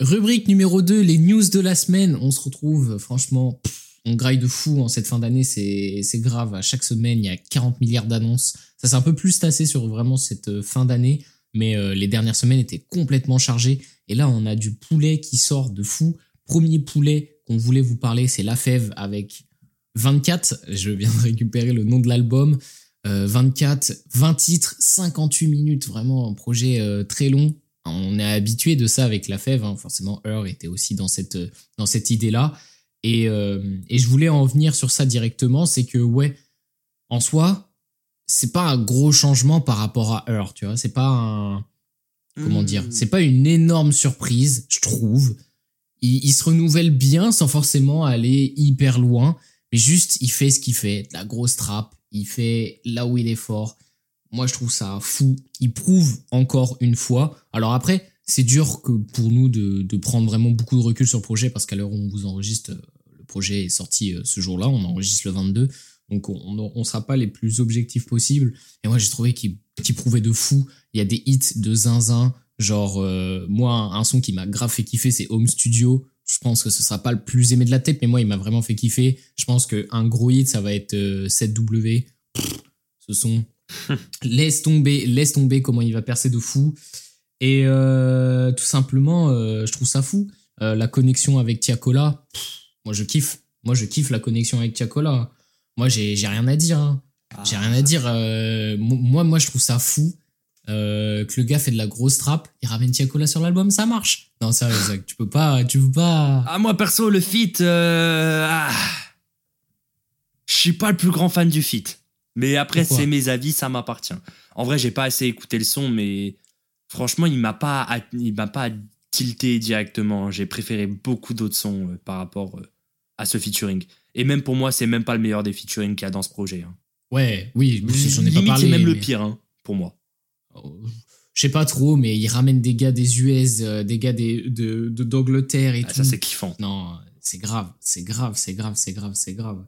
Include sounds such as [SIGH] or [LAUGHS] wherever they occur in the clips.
Rubrique numéro 2, les news de la semaine. On se retrouve, franchement, on graille de fou en cette fin d'année, c'est grave. À chaque semaine, il y a 40 milliards d'annonces. Ça s'est un peu plus tassé sur vraiment cette euh, fin d'année, mais euh, les dernières semaines étaient complètement chargées. Et là, on a du poulet qui sort de fou. Premier poulet qu'on voulait vous parler, c'est La Fève avec 24. Je viens de récupérer le nom de l'album. 24, euh, 20 titres, 58 minutes, vraiment un projet très long on est habitué de ça avec la fève. Hein. Forcément, Heur était aussi dans cette, dans cette idée-là. Et, euh, et, je voulais en venir sur ça directement. C'est que, ouais, en soi, c'est pas un gros changement par rapport à Heur, tu vois. C'est pas un. Comment dire hmm. C'est pas une énorme surprise, je trouve. Il, il, se renouvelle bien sans forcément aller hyper loin. Mais juste, il fait ce qu'il fait. La grosse trappe. Il fait là où il est fort. Moi, je trouve ça fou. Il prouve encore une fois. Alors après, c'est dur que pour nous de, de, prendre vraiment beaucoup de recul sur le projet parce qu'à l'heure où on vous enregistre, euh, le projet est sorti euh, ce jour-là. On enregistre le 22. Donc on ne sera pas les plus objectifs possibles. Et moi, j'ai trouvé qu'il prouvait de fou. Il y a des hits de zinzin. Genre, euh, moi, un son qui m'a grave fait kiffer, c'est Home Studio. Je pense que ce sera pas le plus aimé de la tête, mais moi, il m'a vraiment fait kiffer. Je pense qu'un gros hit, ça va être 7W. ce son, [LAUGHS] laisse tomber, laisse tomber comment il va percer de fou. Et euh, tout simplement, euh, je trouve ça fou. Euh, la connexion avec Tiakola, moi je kiffe. Moi je kiffe la connexion avec Tiakola. Moi j'ai rien à dire. Hein. J'ai rien à dire. moi, moi je trouve ça fou. que le gars fait de la grosse trappe, il ramène Tiakola sur l'album, ça marche. Non, sérieux, tu peux pas, tu peux pas. Ah, moi perso, le feat, ah. je suis pas le plus grand fan du feat. Mais après, c'est mes avis, ça m'appartient. En vrai, j'ai pas assez écouté le son, mais franchement, il m'a pas, il m'a pas tilté directement. J'ai préféré beaucoup d'autres sons euh, par rapport euh, à ce featuring. Et même pour moi, c'est même pas le meilleur des featuring qu'il y a dans ce projet. Hein. Ouais, oui, j'en ai pas parlé. C'est même le pire, hein, pour moi. Oh, je sais pas trop, mais il ramène des gars des US, euh, des gars des, de d'Angleterre et ah, tout. Ça, c'est kiffant. Non, c'est grave, c'est grave, c'est grave, c'est grave, c'est grave.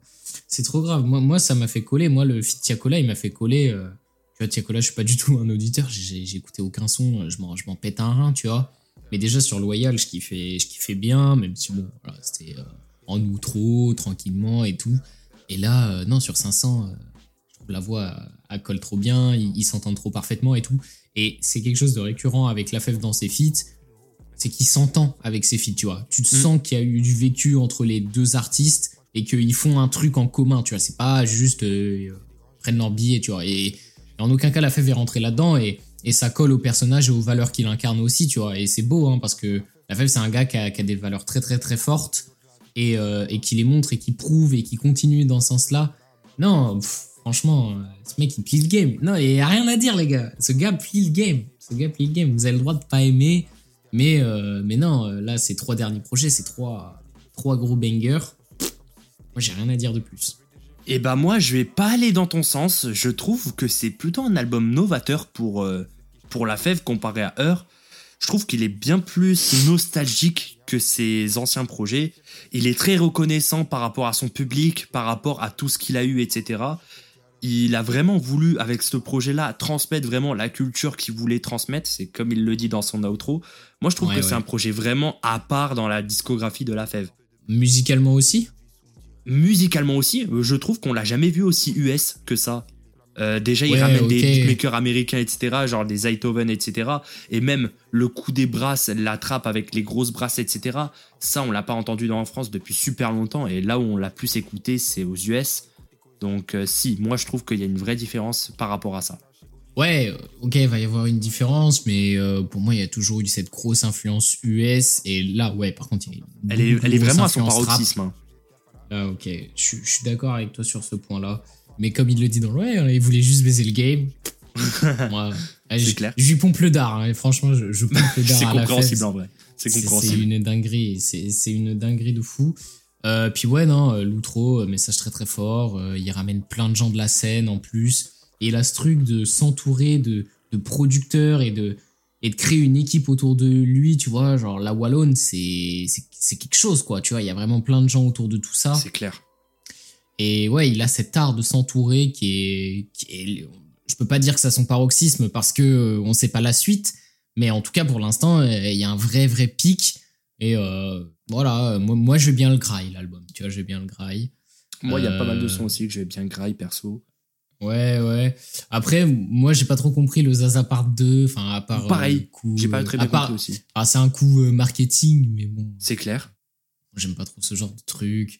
C'est trop grave. Moi, moi, ça m'a fait coller. Moi, le fit Tiakola, il m'a fait coller. Euh, tu vois, Tiakola, je suis pas du tout un auditeur. J'ai écouté aucun son. Je m'en, je m'en pète un rein, tu vois. Mais déjà, sur Loyal, je kiffais, je kiffais bien, même si bon, c'était euh, en outro, tranquillement et tout. Et là, euh, non, sur 500, je trouve la voix, elle colle trop bien. Ils s'entendent trop parfaitement et tout. Et c'est quelque chose de récurrent avec la fève dans ses feats c'est qu'il s'entend avec ses feats, tu vois. Tu te mm. sens qu'il y a eu du vécu entre les deux artistes et qu'ils font un truc en commun, tu vois. C'est pas juste euh, prennent leur billet, tu vois. Et, en aucun cas la fève est rentrée là-dedans et, et ça colle au personnage et aux valeurs qu'il incarne aussi, tu vois. Et c'est beau, hein, parce que la fève c'est un gars qui a, des valeurs très très très fortes et, euh, et qui les montre et qui prouve et qui continue dans ce sens-là. Non, franchement, euh, ce mec il plie le game. Non, il y a rien à dire les gars. Ce gars plie le game. Ce gars plie le game. Vous avez le droit de pas aimer, mais mais non, là ces trois derniers projets, c'est trois trois gros bangers moi, j'ai rien à dire de plus. Et eh bah moi, je vais pas aller dans ton sens. Je trouve que c'est plutôt un album novateur pour, euh, pour La Fève comparé à Heure. Je trouve qu'il est bien plus nostalgique que ses anciens projets. Il est très reconnaissant par rapport à son public, par rapport à tout ce qu'il a eu, etc. Il a vraiment voulu, avec ce projet-là, transmettre vraiment la culture qu'il voulait transmettre. C'est comme il le dit dans son outro. Moi, je trouve que c'est un projet vraiment à part dans la discographie de La Fève. Musicalement aussi? Musicalement aussi, euh, je trouve qu'on l'a jamais vu aussi US que ça. Euh, déjà, il ramène des beatmakers américains, etc., genre des Zaytoven, etc. Et même le coup des brasses, la trappe avec les grosses brasses, etc. Ça, on l'a pas entendu dans en France depuis super longtemps. Et là où on l'a plus écouté, c'est aux US. Donc, euh, si, moi, je trouve qu'il y a une vraie différence par rapport à ça. Ouais, ok, il va y avoir une différence, mais pour moi, il y a toujours eu cette grosse influence US. Et là, ouais, par contre, il y a elle, est, elle est vraiment à son paroxysme. Hein. Ah, ok, je, suis d'accord avec toi sur ce point-là. Mais comme il le dit dans le ouais, il voulait juste baiser le game. [LAUGHS] Moi, clair. Je lui pompe le dard, hein, franchement, je, je pompe le dard. [LAUGHS] c'est compréhensible en vrai. C'est compréhensible. C'est une dinguerie, c'est une dinguerie de fou. Euh, puis ouais, non, euh, l'outro, euh, message très très fort. il ramène plein de gens de la scène en plus. Et il a ce truc de s'entourer de, de producteurs et de, et de créer une équipe autour de lui, tu vois, genre la Wallonne, c'est c'est quelque chose quoi, tu vois, il y a vraiment plein de gens autour de tout ça. C'est clair. Et ouais, il a cet art de s'entourer qui est, qui est je peux pas dire que ça son paroxysme parce que euh, on sait pas la suite, mais en tout cas pour l'instant, euh, il y a un vrai vrai pic Et euh, voilà, moi, moi je vais bien le graille l'album, tu vois, je vais bien le graille. Moi, il y a pas mal de Euh, sons aussi que j'ai bien graille perso. Ouais, ouais. Après, moi, j'ai pas trop compris le Zaza Part 2. Enfin, à part. euh, Pareil, coup, J'ai pas très bien part- compris aussi. Ah, c'est un coup euh, marketing, mais bon, C'est clair. j'aime pas trop ce genre de truc.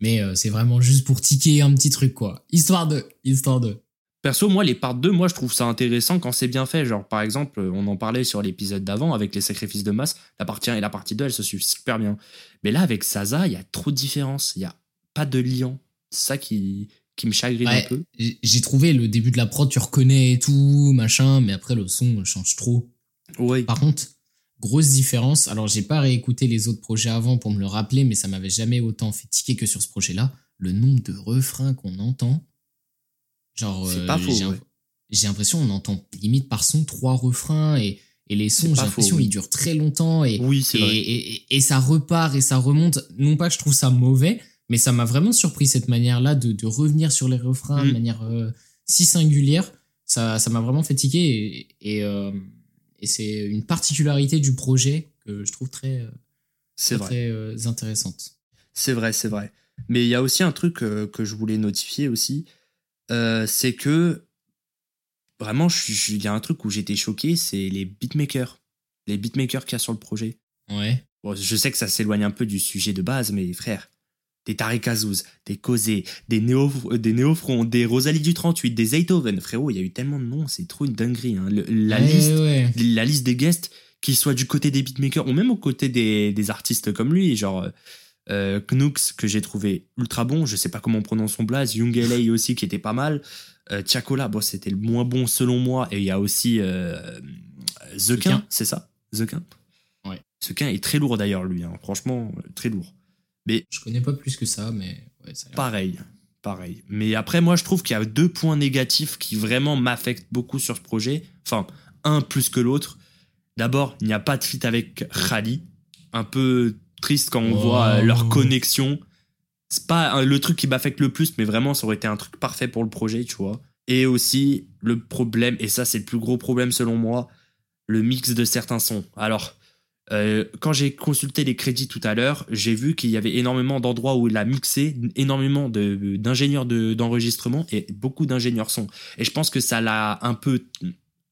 Mais euh, c'est vraiment juste pour ticker un petit truc, quoi. Histoire de. Histoire de. Perso, moi, les parts 2, moi, je trouve ça intéressant quand c'est bien fait. Genre, par exemple, on en parlait sur l'épisode d'avant avec les sacrifices de masse. La partie 1 et la partie 2, elles se suivent super bien. Mais là, avec Saza, il y a trop de différences. Il y a pas de lien. C'est ça qui, qui me chagrine Ouais. un peu. J'ai- trouvé le début de la prod, tu reconnais et tout, machin, mais après, le son change trop. Ouais. Par contre, grosse différence. Alors, j'ai pas réécouté les autres projets avant pour me le rappeler, mais ça m'avait jamais autant fait tiquer que sur ce projet-là. Le nombre de refrains qu'on entend. Genre, C'est euh, pas faux, j'ai ouais. l'impression on entend limite par son trois refrains et, et les sons, j'ai l'impression, oui. ils durent très longtemps Oui, et- et ça repart et ça remonte. Non pas que je trouve ça mauvais, mais ça m'a vraiment surpris cette manière-là de, de revenir sur les refrains de Mm. manière euh, si singulière. Ça ça m'a vraiment fait tiquer et, et, euh, et c'est une particularité du projet que je trouve très, euh, C'est très, vrai. très, euh, intéressante. C'est vrai, c'est vrai. Mais il y a aussi un truc que je voulais notifier aussi, c'est que vraiment, il y a un truc où j'étais choqué, c'est les beatmakers, les beatmakers qu'il y a sur le projet. Ouais. Bon, je sais que ça s'éloigne un peu du sujet de base, mais frère, des Tarek Azouz, des Causé, des Néo, euh, des Néofront, des Rosalie du 38, des Zaytoven, frérot, il y a eu tellement de noms, c'est trop une dinguerie. hein. Le- la Ouais, liste, ouais. la liste des guests, qu'ils soient du côté des beatmakers ou même au côté des, des artistes comme lui, genre euh, Knux que j'ai trouvé ultra bon, je sais pas comment on prononce son blaze, Young LA aussi qui était pas mal, euh, Tiakola, bon c'était le moins bon selon moi, et il y a aussi euh, The c'est ça? The Quin Ouais. The Quin est très lourd d'ailleurs lui, hein. franchement euh, très lourd. Mais Je connais pas plus que ça, mais ouais, ça pareil, pareil. Mais après moi je trouve qu'il y a deux points négatifs qui vraiment m'affectent beaucoup sur ce projet, enfin un plus que l'autre. D'abord, il n'y a pas de feat avec Khali. Un peu triste quand on Oh. voit euh, leur connexion. C'est pas euh, le truc qui m'affecte le plus, mais vraiment, ça aurait été un truc parfait pour le projet, tu vois. Et aussi, le problème, et ça, c'est le plus gros problème selon moi, le mix de certains sons. Alors, euh, quand j'ai consulté les crédits tout à l'heure, j'ai vu qu'il y avait énormément d'endroits où il a mixé, énormément d'ingénieurs de, d'enregistrement et beaucoup d'ingénieurs son. Et je pense que ça l'a un peu,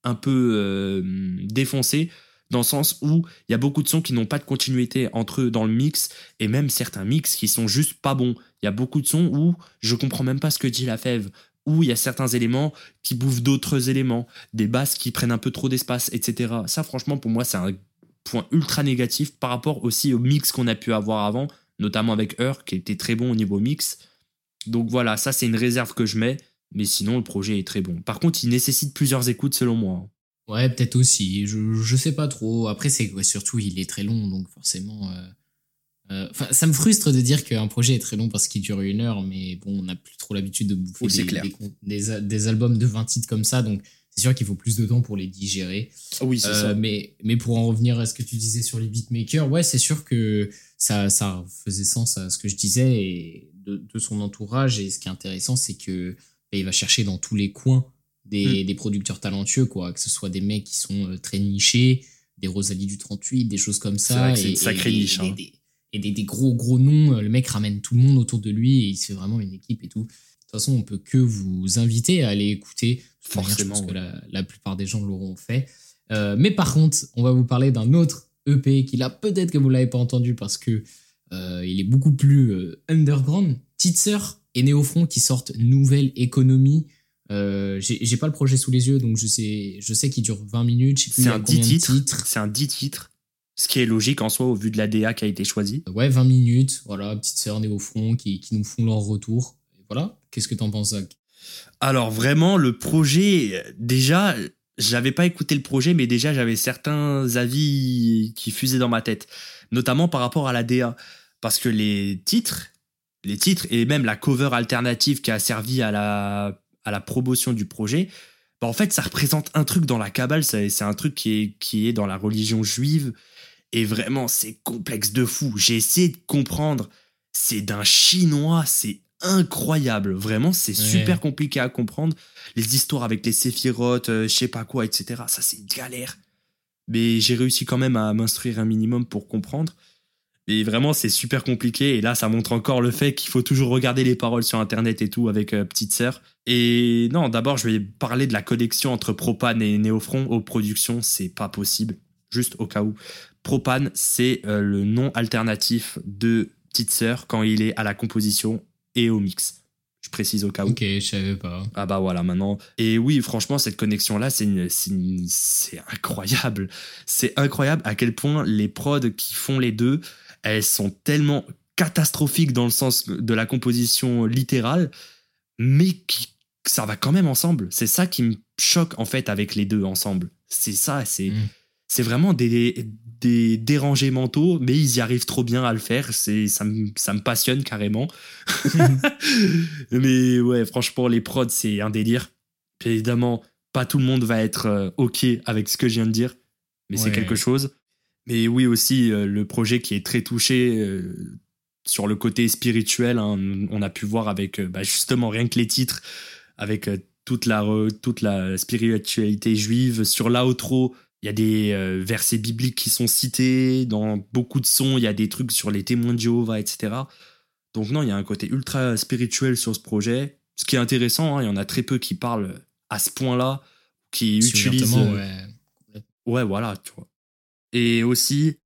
un peu euh, défoncé dans le sens où il y a beaucoup de sons qui n'ont pas de continuité entre eux dans le mix et même certains mix qui sont juste pas bons. Il y a beaucoup de sons où je comprends même pas ce que dit la fève, où il y a certains éléments qui bouffent d'autres éléments, des basses qui prennent un peu trop d'espace, etc. Ça, franchement, pour moi, c'est un point ultra négatif par rapport aussi au mix qu'on a pu avoir avant, notamment avec Heur, qui était très bon au niveau mix. Donc voilà, ça, c'est une réserve que je mets, mais sinon, le projet est très bon. Par contre, il nécessite plusieurs écoutes selon moi. Ouais, peut-être aussi. Je, je sais pas trop. Après, c'est ouais, surtout, il est très long, donc forcément. euh, euh, Enfin, ça me frustre de dire qu'un projet est très long parce qu'il dure une heure, mais bon, on n'a plus trop l'habitude de bouffer Oui, c'est des, clair. des, con- des a- des albums de 20 titres comme ça, donc c'est sûr qu'il faut plus de temps pour les digérer. Oui, c'est Euh, ça. mais, mais pour en revenir à ce que tu disais sur les beatmakers, ouais, c'est sûr que ça, ça faisait sens à ce que je disais et de, de son entourage. Et ce qui est intéressant, c'est que bah, il va chercher dans tous les coins des, des producteurs talentueux, quoi. Que ce soit des mecs qui sont euh, très nichés, des Rosalie du 38, des choses comme ça. c'est et, une sacrée et- niche, et hein. des, et des, des gros, gros noms. Le mec ramène tout le monde autour de lui et il se fait vraiment une équipe et tout. De toute façon, on peut que vous inviter à aller écouter. Manière, Forcément, Je pense que la, la plupart des gens l'auront fait. Euh, mais par contre, on va vous parler d'un autre EP qui là, peut-être que vous l'avez pas entendu parce que euh, il est beaucoup plus euh, underground. Sœur et Néofront qui sortent Nouvelle Économie. Euh, J'ai pas le projet sous les yeux, donc je sais, je sais qu'il dure 20 minutes. Je sais plus il C'est un combien 10 de titres. titres. C'est un 10 titres. Ce qui est logique en soi au vu de la DA qui a été choisie. Ouais, 20 minutes. Voilà, petite sœur Néofront qui, qui nous font leur retour. Et voilà. Qu'est-ce que t'en penses, Zach? Alors vraiment, le projet, déjà, j'avais pas écouté le projet, mais déjà j'avais certains avis qui fusaient dans ma tête, notamment par rapport à la DA, parce que les titres, les titres et même la cover alternative qui a servi à la à la promotion du projet, bah en fait ça représente un truc dans la c'est c'est un truc qui est qui est dans la religion juive. Et vraiment c'est complexe de fou. J'ai essayé de comprendre, c'est d'un chinois, c'est incroyable. Vraiment, c'est Ouais. super compliqué à comprendre. Les histoires avec les séphirotes, euh, je sais pas quoi, etc. Ça, c'est une galère. Mais j'ai réussi quand même à m'instruire un minimum pour comprendre. Et vraiment, c'est super compliqué. Et là, ça montre encore le fait qu'il faut toujours regarder les paroles sur Internet et tout avec euh, Petite Sœur. Et non, d'abord, je vais parler de la connexion entre Propane et Néofront aux productions. C'est pas possible. Juste au cas où. Propane, c'est euh, le nom alternatif de Petite Sœur quand il est à la composition et au mix. Je précise au cas où. Ok, je savais pas. Ah bah voilà, maintenant. Et oui, franchement, cette connexion-là, c'est incroyable. C'est incroyable à quel point les prods qui font les deux, elles sont tellement catastrophiques dans le sens de la composition littérale, mais qui, ça va quand même ensemble. C'est ça qui me choque en fait avec les deux ensemble. C'est ça, c'est Mm. C'est vraiment des, des dérangés mentaux, mais ils y arrivent trop bien à le faire. C'est ça me, ça me passionne carrément. [LAUGHS] mais ouais, franchement, les prods, c'est un délire. Puis évidemment, pas tout le monde va être euh, OK avec ce que je viens de dire, mais c'est quelque chose. Mais oui, aussi, euh, le projet qui est très touché euh, sur le côté spirituel, hein, on a pu voir avec bah, justement rien que les titres, avec euh, toute, la, toute la spiritualité juive. Sur l'outro, il y a des euh, versets bibliques qui sont cités. Dans beaucoup de sons, il y a des trucs sur les témoins de Jéhovah, etc. Donc non, il y a un côté ultra spirituel sur ce projet. Ce qui est intéressant, hein, il y en a très peu qui parlent à ce point-là, qui utilisent... Euh, ouais. Ouais, voilà, tu vois. Et aussi,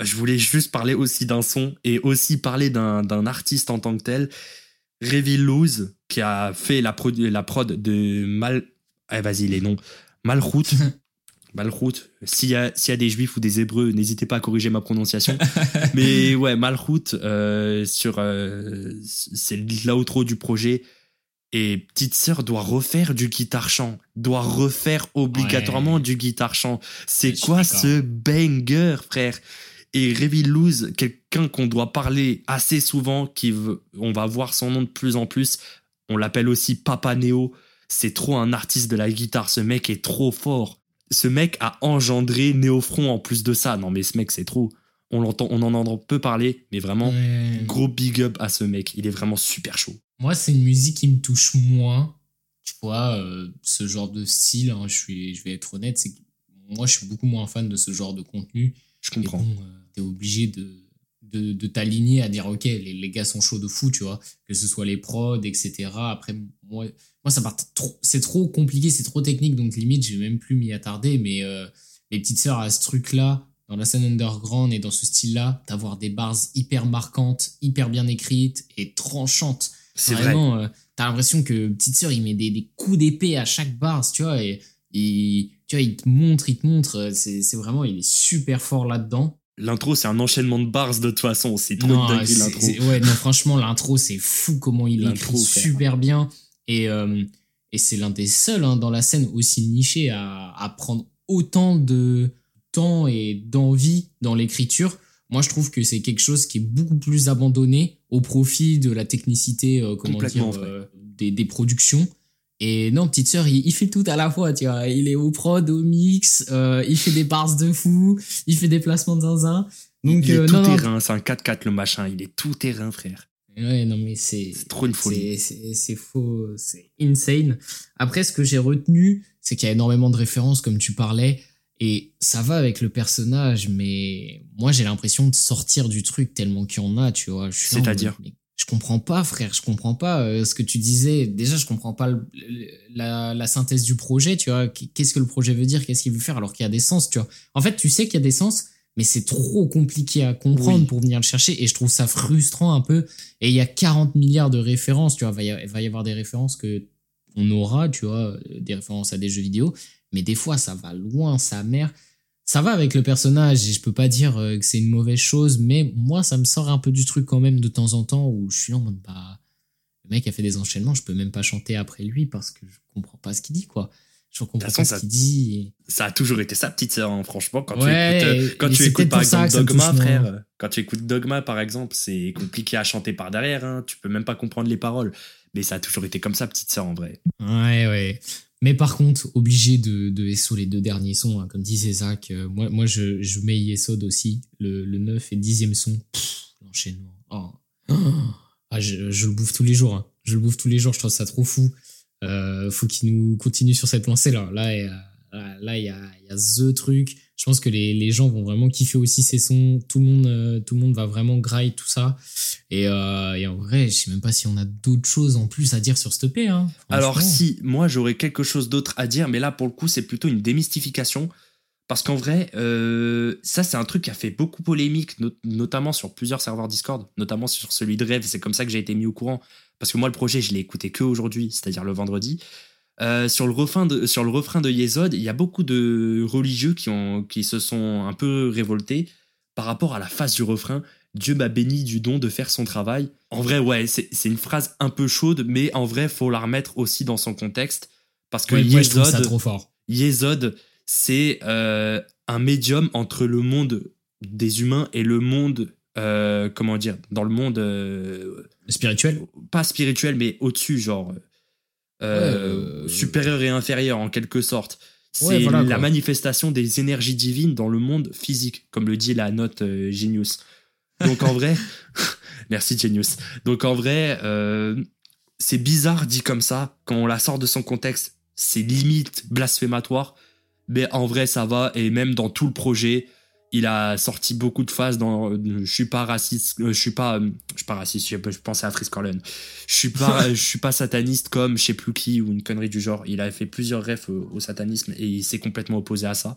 je voulais juste parler aussi d'un son et aussi parler d'un artiste en tant que tel, Reveal Lose, qui a fait la prod, la prod de Mal. Ah, vas-y, les noms. Malroute. [LAUGHS] Malroute. S'il y, a- s'il y a des juifs ou des hébreux, n'hésitez pas à corriger ma prononciation. [LAUGHS] Mais ouais, Malroute, euh, sur. euh, c'est l'outro du projet. Et Petite Sœur doit refaire du guitare chant, doit refaire obligatoirement Ouais. du guitare chant. C'est quoi ce banger, frère? Et Lose, quelqu'un qu'on doit parler assez souvent, qui veut, on va voir son nom de plus en plus. On l'appelle aussi Papa Neo. C'est trop un artiste de la guitare. Ce mec est trop fort. Ce mec a engendré Néofront en plus de ça. Non mais ce mec c'est trop. On l'entend, on en entend peu parler, mais vraiment Ouais. gros big up à ce mec. Il est vraiment super chaud. Moi, c'est une musique qui me touche moins. Tu vois, euh, ce genre de style, hein, je, suis, je vais être honnête, c'est que moi, je suis beaucoup moins fan de ce genre de contenu. Je comprends. bon, euh, t'es obligé de, de, de t'aligner à dire, ok, les, les gars sont chauds de fou, tu vois, que ce soit les prods, etc. Après, moi, moi ça part trop, c'est trop compliqué, c'est trop technique, donc limite, j'ai même plus m'y attarder, mais euh, les petites sœurs à ce truc-là, dans la scène underground et dans ce style-là, d'avoir des bars hyper marquantes, hyper bien écrites et tranchantes. C'est vrai. Vraiment, euh, t'as l'impression que Petite Sœur, il met des, des coups d'épée à chaque barre, tu vois, et, et tu vois, il te montre, il te montre, euh, c'est c'est vraiment, il est super fort là-dedans. L'intro, c'est un enchaînement de bars de toute façon. C'est trop Non, c'est- l'intro. Ouais, non, franchement, l'intro, c'est fou comment il écrit frère. super bien. Et, euh, et c'est l'un des seuls hein, dans la scène aussi niché à, à prendre autant de temps et d'envie dans l'écriture. Moi, je trouve que c'est quelque chose qui est beaucoup plus abandonné au profit de la technicité, euh, comment dire, euh, des, des productions. Et non, petite sœur, il, il fait tout à la fois, tu vois. Il est au prod, au mix, euh, il fait des bars de fou, il fait des placements de zinzin. Donc, il est euh, tout non, terrain. C'est un 4x4 le machin. Il est tout terrain, frère. Ouais, non, mais c'est. C'est trop une folie. c'est- faux, c'est insane. Après, ce que j'ai retenu, c'est qu'il y a énormément de références, comme tu parlais, et ça va avec le personnage, mais moi, j'ai l'impression de sortir du truc tellement qu'il y en a, tu vois. C'est-à-dire mais Je comprends pas, frère, je comprends pas euh, ce que tu disais. Déjà, je comprends pas le- le- la, la synthèse du projet, tu vois. Qu'est-ce que le projet veut dire, qu'est-ce qu'il veut faire, alors qu'il y a des sens, tu vois. En fait, tu sais qu'il y a des sens, mais c'est trop compliqué à comprendre Oui. pour venir le chercher, et je trouve ça frustrant un peu. Et il y a 40 milliards de références, tu vois. Il va y a- il va y avoir des références que on aura, tu vois, euh, des références à des jeux vidéo. Mais des fois, ça va loin, sa mère. Ça va avec le personnage et je peux pas dire euh, que c'est une mauvaise chose, mais moi, ça me sort un peu du truc quand même de temps en temps où je suis là en mode, bah, le mec a fait des enchaînements, je peux même pas chanter après lui parce que je comprends pas ce qu'il dit, quoi. Je comprends façon, pas ça- ce qu'il dit. Ça a toujours été ça, petite sœur, hein, franchement. Quand Ouais, tu écoutes, euh, quand tu écoutes par exemple Dogma, frère, euh, quand tu écoutes Dogma, par exemple, c'est compliqué à chanter par derrière. Hein, tu peux même pas comprendre les paroles. Mais ça a toujours été comme ça, petite sœur, en vrai. Ouais, ouais. Mais par contre, obligé de, de les deux derniers sons, hein, comme disait Zach. euh, moi, moi je, je mets Yesod aussi, le, le 9 et 10e son. L'enchaînement. Oh. Ah, je, je le bouffe tous les jours. hein. Je le bouffe tous les jours, je trouve ça trop fou. Euh, faut qu'il nous continue sur cette lancée là. Là, il y a, là, y a, il y a The truc. Je pense que les, les gens vont vraiment kiffer aussi ces sons. Tout le monde, euh, tout le monde va vraiment graille tout ça. Et, euh, et en vrai, je sais même pas si on a d'autres choses en plus à dire sur ce EP. Hein, Alors si, moi j'aurais quelque chose d'autre à dire, mais là pour le coup c'est plutôt une démystification. Parce qu'en vrai, euh, ça c'est un truc qui a fait beaucoup polémique, not- notamment sur plusieurs serveurs Discord, notamment sur celui de Rêve, c'est comme ça que j'ai été mis au courant. Parce que moi le projet je l'ai écouté que aujourd'hui, c'est-à-dire le vendredi. Euh, sur, le refrain de, sur le refrain de Yezod, il y a beaucoup de religieux qui, ont, qui se sont un peu révoltés par rapport à la face du refrain. Dieu m'a béni du don de faire son travail. En vrai, ouais, c'est c'est une phrase un peu chaude, mais en vrai, faut la remettre aussi dans son contexte. Parce que Ouais, Yezod, c'est euh, un médium entre le monde des humains et le monde, euh, comment dire, dans le monde, euh, Spirituel. pas spirituel, mais au-dessus, genre euh, euh, supérieur et inférieur en quelque sorte. C'est Ouais, voilà, la manifestation des énergies divines dans le monde physique, comme le dit la note euh, Genius. Donc en vrai, [LAUGHS] merci Genius. Donc en vrai, euh, c'est bizarre dit comme ça, quand on la sort de son contexte, c'est limite blasphématoire, mais en vrai ça va, et même dans tout le projet, il a sorti beaucoup de phases dans euh, je suis pas raciste euh, je suis pas euh, je suis pas raciste je, je pensais à Frisk Corleone je suis pas [LAUGHS] je suis pas sataniste comme je sais plus qui ou une connerie du genre il a fait plusieurs refs au, au satanisme et il s'est complètement opposé à ça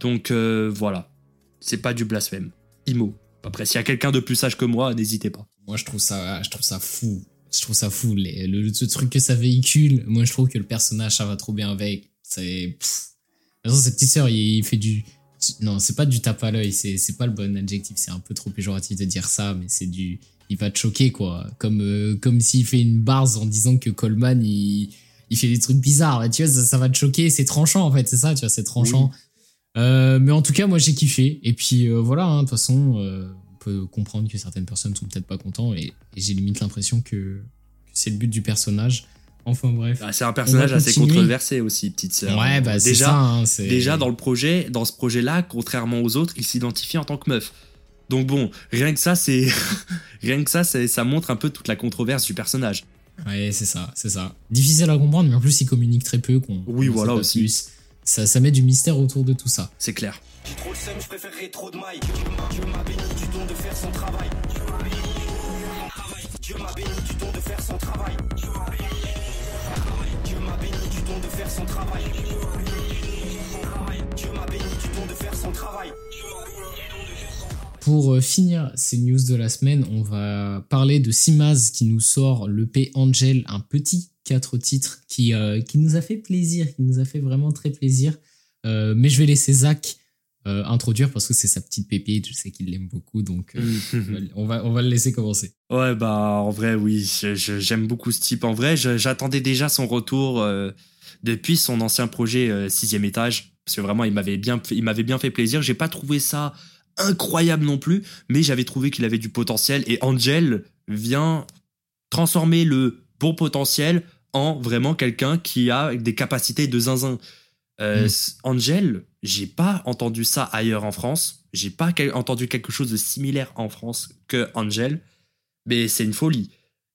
donc euh, voilà c'est pas du blasphème Imo après s'il y a quelqu'un de plus sage que moi n'hésitez pas Moi, je trouve ça, je trouve ça fou. Je trouve ça fou. Les- le, le truc que ça véhicule, moi, je trouve que le personnage, ça va trop bien avec. C'est. De toute façon, cette petite sœur, il, il fait du. Non, c'est pas du tape à l'œil. C'est pas le bon adjectif. C'est un peu trop péjoratif de dire ça, mais c'est du. Il va te choquer, quoi. Comme, euh, comme s'il fait une barre en disant que Coleman, il, il fait des trucs bizarres. Tu vois, ça, ça va te choquer. C'est tranchant, en fait. C'est ça, tu vois, c'est tranchant. Euh, mais en tout cas, moi, j'ai kiffé. Et puis, euh, voilà, hein, de toute façon, on peut comprendre que certaines personnes sont peut-être pas contents. Et, et j'ai limite l'impression que, que c'est le but du personnage. Enfin, bref. Ah, c'est un personnage assez controversé aussi petite sœur ouais, bah, c'est déjà ça. hein, c'est- Déjà dans le projet, dans ce projet-là, contrairement aux autres, il s'identifie en tant que meuf. Donc bon, rien que ça, c'est [LAUGHS] rien que ça, c'est- ça montre un peu toute la controverse du personnage. Ouais, c'est ça, c'est ça. Difficile à comprendre, mais en plus, il communique très peu. qu'on- Oui, voilà aussi. plus. Ça, ça met du mystère autour de tout ça. C'est clair. J'ai trop le seum, je préférerais trop de mailles. Dieu m'a- Dieu m'a béni du don de faire son travail. Dieu m'a béni du don de faire son travail. Dieu m'a béni du don de faire son travail. Dieu m'a béni du don de faire son travail. Pour euh, finir ces news de la semaine, on va parler de Simaz qui nous sort l'EP Angel, un petit 4 titres qui, euh, qui nous a fait plaisir, qui nous a fait vraiment très plaisir. Euh, mais je vais laisser Zach euh, introduire parce que c'est sa petite pépite, je sais qu'il l'aime beaucoup, donc euh, [LAUGHS] on, va, on va le laisser commencer. Ouais, bah en vrai, oui, j'aime beaucoup ce type. En vrai, j'attendais déjà son retour euh, depuis son ancien projet euh, Sixième Étage, parce que vraiment, il m'avait bien, fait- il m'avait bien fait plaisir. J'ai pas trouvé ça incroyable non plus, mais j'avais trouvé qu'il avait du potentiel. Et Angel vient transformer le bon potentiel en vraiment quelqu'un qui a des capacités de zinzin. Euh, Mm. s- Angel, j'ai pas entendu ça ailleurs en France. J'ai pas quel- entendu quelque chose de similaire en France que Angel mais c'est une folie.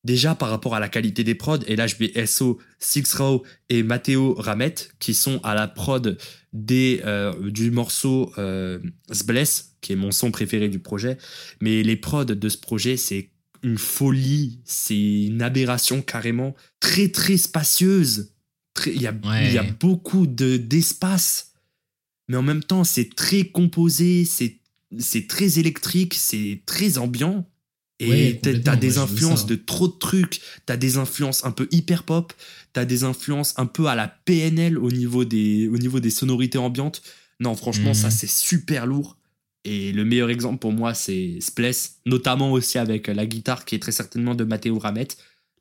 Déjà par rapport à la qualité des prods, et là je mets SO, Six Row et Matteo Ramet, qui sont à la prod des, euh, du morceau euh, Sbless, qui est mon son préféré du projet. Mais les prods de ce projet, c'est une folie, c'est une aberration carrément, très très spacieuse. Il y, a, Ouais. il y a beaucoup de- d'espace, mais en même temps c'est très composé, c'est très électrique, c'est très ambiant. Et Ouais, t'as- des influences ça. de trop de trucs, t'as des influences un peu hyper pop, t'as des influences un peu à la PNL au niveau des, au niveau des sonorités ambiantes. Non, franchement, Mhm. ça c'est super lourd. Et le meilleur exemple pour moi, c'est Spless, notamment aussi avec la guitare qui est très certainement de Matteo Ramet.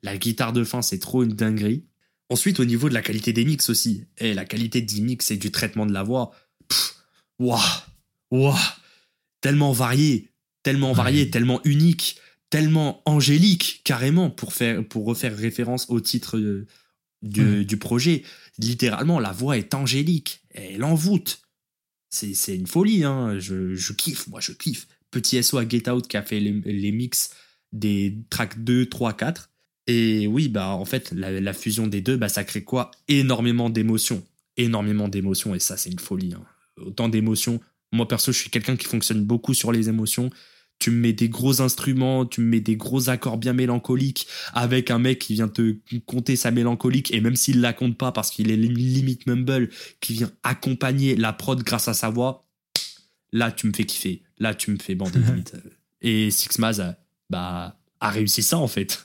La guitare de fin, c'est trop une dinguerie. Ensuite, au niveau de la qualité des mix aussi. Et la qualité des mix et du traitement de la voix. Waouh! Waouh! Tellement varié, tellement varié, Ouais. tellement unique, tellement angélique, carrément, pour, faire, pour refaire référence au titre euh, du, Ouais. du projet. Littéralement, la voix est angélique. Elle envoûte. C'est c'est une folie, hein. Je, je kiffe, moi, je kiffe. Petit SO à Get Out qui a fait les, les mix des tracks 2, 3, 4. Et oui, bah en fait, la, la fusion des deux, bah, ça crée quoi? Énormément d'émotions. Énormément d'émotions, et ça, c'est une folie. hein. Autant d'émotions Moi, perso, je suis quelqu'un qui fonctionne beaucoup sur les émotions. Tu me mets des gros instruments, tu me mets des gros accords bien mélancoliques avec un mec qui vient te compter sa mélancolique et même s'il la compte pas parce qu'il est limite mumble, qui vient accompagner la prod grâce à sa voix, là tu me fais kiffer, là tu me fais bander [LAUGHS] limite. Et Six Maz a, bah, a réussi ça en fait.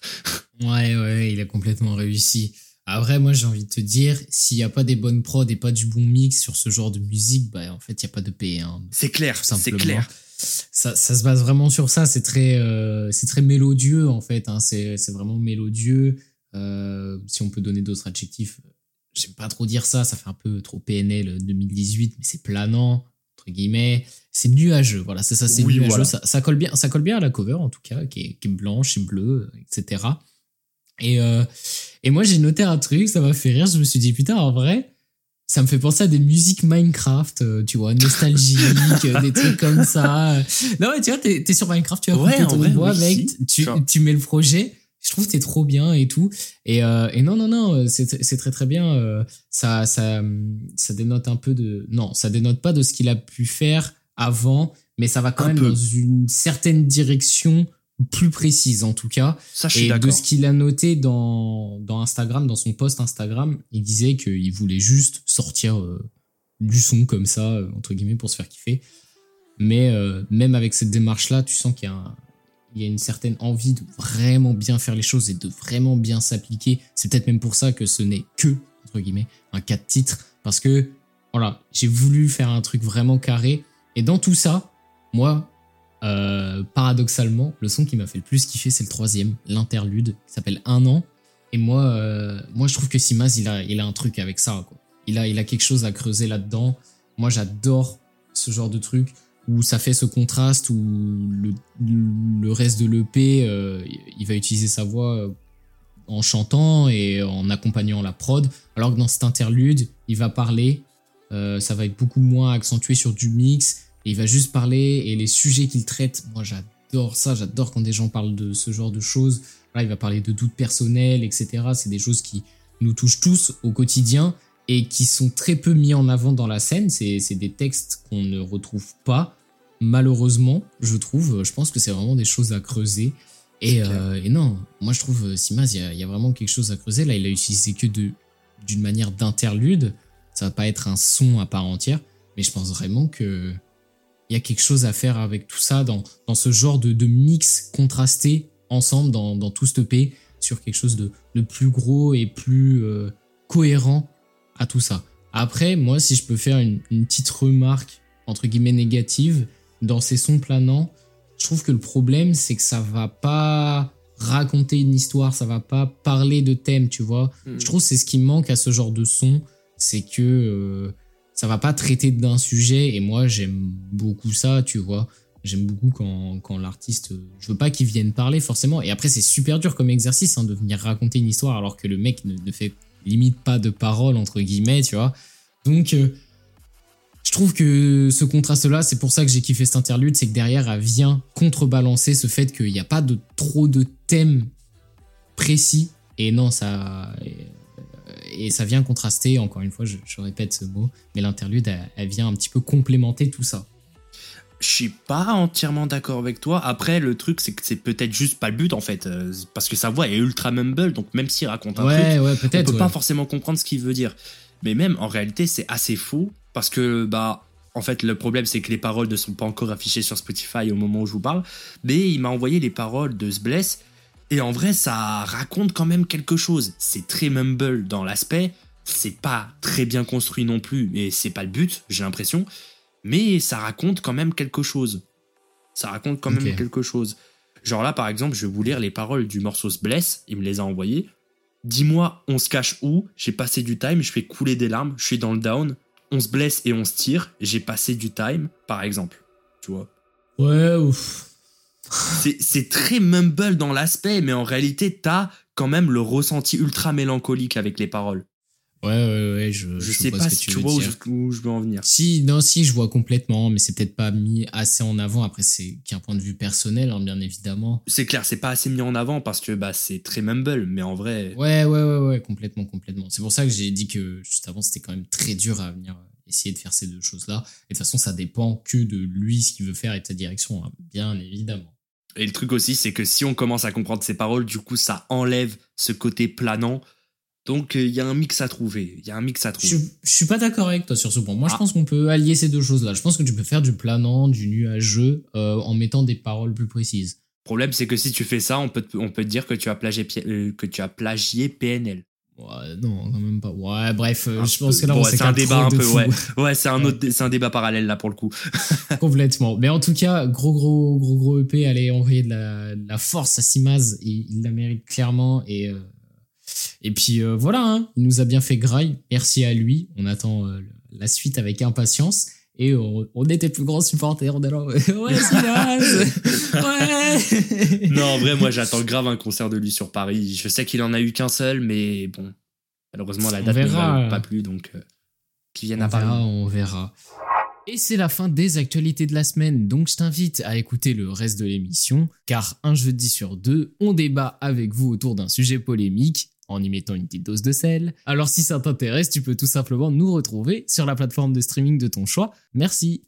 Ouais, ouais, il a complètement réussi. Après, moi, j'ai envie de te dire, s'il n'y a pas des bonnes prods et pas du bon mix sur ce genre de musique, bah, en fait, il n'y a pas de paix. Hein, c'est clair, c'est simplement. clair. Ça, ça se base vraiment sur ça. C'est très, euh, c'est très mélodieux, en fait. Hein, c'est, c'est vraiment mélodieux. Euh, si on peut donner d'autres adjectifs, j'aime pas trop dire ça. Ça fait un peu trop PNL 2018, mais c'est planant, entre guillemets. C'est nuageux. Voilà, c'est ça, c'est Oui, nuageux. voilà. Ça, ça colle bien, ça colle bien à la cover, en tout cas, qui est, qui est blanche et bleue, etc. Et, euh, et moi, j'ai noté un truc, ça m'a fait rire. Je me suis dit, putain, en vrai, ça me fait penser à des musiques Minecraft, euh, tu vois, nostalgiques, euh, des trucs comme ça. Non, mais tu vois, t'es es sur Minecraft, tu vas Ouais, ton vrai, bois, oui, mec, si. tu, tu mets le projet. Je trouve que t'es trop bien et tout. Et, euh, et non, non, non, c'est c'est très très bien. euh, Ça, ça, ça dénote un peu de. Non, ça dénote pas de ce qu'il a pu faire avant, mais ça va quand Un même peu. dans une certaine direction plus précise en tout cas. Ça, je suis Et de ce qu'il a noté dans, dans Instagram, dans son post Instagram, il disait qu'il voulait juste sortir euh, du son comme ça, euh, entre guillemets, pour se faire kiffer. Mais euh, même avec cette démarche-là, tu sens qu'il y, a un- il y a une certaine envie de vraiment bien faire les choses et de vraiment bien s'appliquer. C'est peut-être même pour ça que ce n'est que, entre guillemets, un cas de titre. Parce que, voilà, j'ai voulu faire un truc vraiment carré. Et dans tout ça, moi, euh, paradoxalement, le son qui m'a fait le plus kiffer, c'est le troisième, l'interlude, qui s'appelle Un an. Et moi, euh, moi, je trouve que Simaz, il a, il a un truc avec ça. Il, a, il a quelque chose à creuser là-dedans. Moi, j'adore ce genre de truc où ça fait ce contraste, où le, le reste de l'EP, euh, il va utiliser sa voix en chantant et en accompagnant la prod, alors que dans cet interlude, il va parler, ça va être beaucoup moins accentué sur du mix, et il va juste parler, et les sujets qu'il traite, moi j'adore ça, j'adore quand des gens parlent de ce genre de choses. Là, il va parler de doutes personnels, etc. C'est des choses qui nous touchent tous au quotidien et qui sont très peu mis en avant dans la scène. C'est c'est des textes qu'on ne retrouve pas, malheureusement, je trouve. Je pense que c'est vraiment des choses à creuser. Et, euh, et non, moi je trouve, euh, Simaz, il y, a- il y a vraiment quelque chose à creuser. Là, il a utilisé que de- d'une manière d'interlude. Ça va pas être un son à part entière, mais je pense vraiment que il y a quelque chose à faire avec tout ça dans, dans ce genre de, de mix contrasté ensemble dans, dans tout ce EP sur quelque chose de, de plus gros et plus euh, cohérent à tout ça. Après, moi, si je peux faire une, une petite remarque entre guillemets négative dans ces sons planants, je trouve que le problème c'est que ça va pas raconter une histoire, ça va pas parler de thème, tu vois. Mm. Je trouve que c'est ce qui manque à ce genre de son, c'est que euh, ça va pas traiter d'un sujet et moi j'aime beaucoup ça, tu vois. J'aime beaucoup quand, quand l'artiste, je veux pas qu'il vienne parler forcément. Et après c'est super dur comme exercice hein, de venir raconter une histoire alors que le mec ne, fait limite pas de parole entre guillemets, tu vois. Donc euh, je trouve que ce contraste-là, c'est pour ça que j'ai kiffé cet interlude, c'est que derrière, elle vient contrebalancer ce fait qu'il n'y a pas de trop de thèmes précis. Et non, ça. Et ça vient contraster, encore une fois, je, je répète ce mot, mais l'interlude, elle, elle vient un petit peu complémenter tout ça. Je suis pas entièrement d'accord avec toi. Après, le truc, c'est que c'est peut-être juste pas le but en fait. euh, Parce que sa voix est ultra mumble, donc même s'il raconte un truc, Ouais, ouais, on peut ouais. pas forcément comprendre ce qu'il veut dire. Mais même en réalité, c'est assez faux parce que bah en fait le problème c'est que les paroles ne sont pas encore affichées sur Spotify au moment où je vous parle. Mais il m'a envoyé les paroles de Sbless et en vrai ça raconte quand même quelque chose. C'est très mumble dans l'aspect, c'est pas très bien construit non plus et c'est pas le but, j'ai l'impression. Mais ça raconte quand même quelque chose. Ça raconte quand même quelque chose. Genre là, par exemple, je vais vous lire les paroles du morceau Bless. Il me les a envoyées. Dis-moi, on se cache où? J'ai passé du time, je fais couler des larmes, je suis dans le down. On se blesse et on se tire. J'ai passé du time, par exemple. Tu vois? Ouais, ouf. C'est très mumble dans l'aspect, mais en réalité, t'as quand même le ressenti ultra mélancolique avec les paroles. Ouais, ouais, ouais, je, Je, je sais pas ce si tu tu veux vois où dire. je, où je veux en venir. Si, non, si, je vois complètement, mais c'est peut-être pas mis assez en avant. Après, c'est qu'un point de vue personnel, hein, bien évidemment. C'est clair, c'est pas assez mis en avant parce que bah, c'est très mumble, mais en vrai, Ouais, ouais, ouais, ouais, complètement, complètement. C'est pour ça que j'ai dit que juste avant, c'était quand même très dur à venir essayer de faire ces deux choses-là. Et de toute façon, ça dépend que de lui, ce qu'il veut faire et de sa direction, hein, bien évidemment. Et le truc aussi, c'est que si on commence à comprendre ses paroles, du coup, ça enlève ce côté planant. Donc, il y a un mix à trouver. Il y a un mix à Je, trouver. je suis pas d'accord avec toi sur ce point. Moi, je Ah. pense qu'on peut allier ces deux choses-là. Je pense que tu peux faire du planant, du nuageux, euh, en mettant des paroles plus précises. Le problème, c'est que si tu fais ça, on peut, te- on peut te dire que tu as plagié, euh, que tu as plagié PNL. Ouais, non, quand même pas. Ouais, bref, euh, Un je pense peu. que là, Bon, c'est un débat un peu, ouais. Ouais, c'est un autre, c'est un débat parallèle là pour le coup. [LAUGHS] Complètement. Mais en tout cas, gros, gros, gros, gros EP, allez envoyer de la, de la force à Simaz. Il, il la mérite clairement. Et, euh, et puis euh, voilà, hein, il nous a bien fait graille. Merci à lui. On attend euh, la suite avec impatience. Et on, on était plus grands supporters. On est là. [LAUGHS] Ouais, Ouais non, en vrai, moi, j'attends grave un concert de lui sur Paris. Je sais qu'il en a eu qu'un seul, mais bon, malheureusement, la date ne va pas plus, donc euh, qu'il vienne On à Paris. verra, on verra. Et c'est la fin des actualités de la semaine, donc je t'invite à écouter le reste de l'émission, car un jeudi sur deux, on débat avec vous autour d'un sujet polémique, en y mettant une petite dose de sel. Alors si ça t'intéresse, tu peux tout simplement nous retrouver sur la plateforme de streaming de ton choix. Merci